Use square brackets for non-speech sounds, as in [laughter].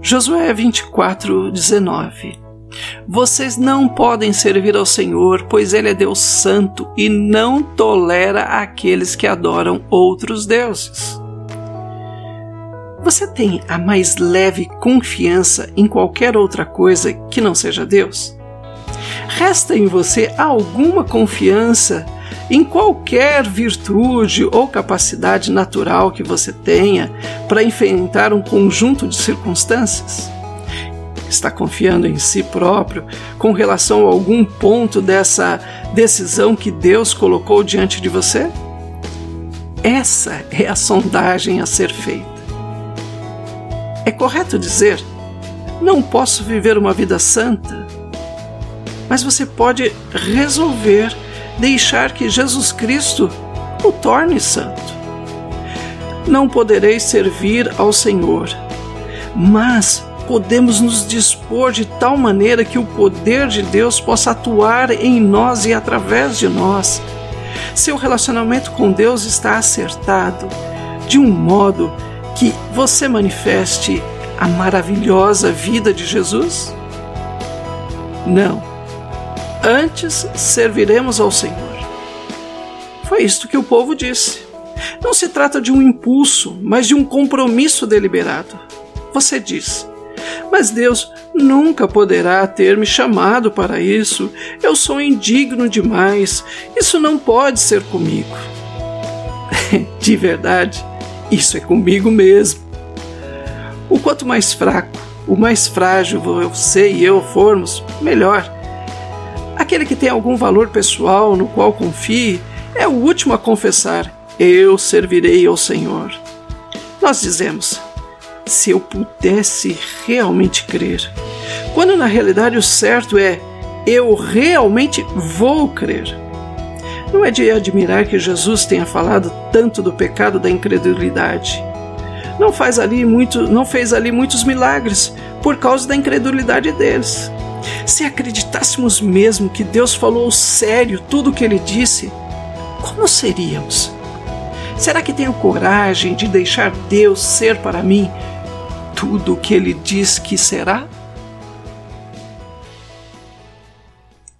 Josué 24, 19 Vocês não podem servir ao Senhor, pois Ele é Deus Santo e não tolera aqueles que adoram outros deuses. Você tem a mais leve confiança em qualquer outra coisa que não seja Deus? Resta em você alguma confiança em qualquer virtude ou capacidade natural que você tenha para enfrentar um conjunto de circunstâncias? Está confiando em si próprio com relação a algum ponto dessa decisão que Deus colocou diante de você? Essa é a sondagem a ser feita. É correto dizer: não posso viver uma vida santa, mas você pode resolver deixar que Jesus Cristo o torne santo. Não podereis servir ao Senhor, mas podemos nos dispor de tal maneira que o poder de Deus possa atuar em nós e através de nós. Seu relacionamento com Deus está acertado de um modo que você manifeste a maravilhosa vida de Jesus? Não antes serviremos ao Senhor. Foi isto que o povo disse. Não se trata de um impulso, mas de um compromisso deliberado. Você diz: Mas Deus nunca poderá ter me chamado para isso. Eu sou indigno demais. Isso não pode ser comigo. [laughs] de verdade, isso é comigo mesmo. O quanto mais fraco, o mais frágil você e eu formos, melhor. Aquele que tem algum valor pessoal no qual confie é o último a confessar: Eu servirei ao Senhor. Nós dizemos: se eu pudesse realmente crer, quando na realidade o certo é: eu realmente vou crer. Não é de admirar que Jesus tenha falado tanto do pecado da incredulidade. Não faz ali muito, não fez ali muitos milagres por causa da incredulidade deles. Se acreditássemos mesmo que Deus falou sério tudo o que ele disse, como seríamos? Será que tenho coragem de deixar Deus ser para mim tudo o que ele diz que será?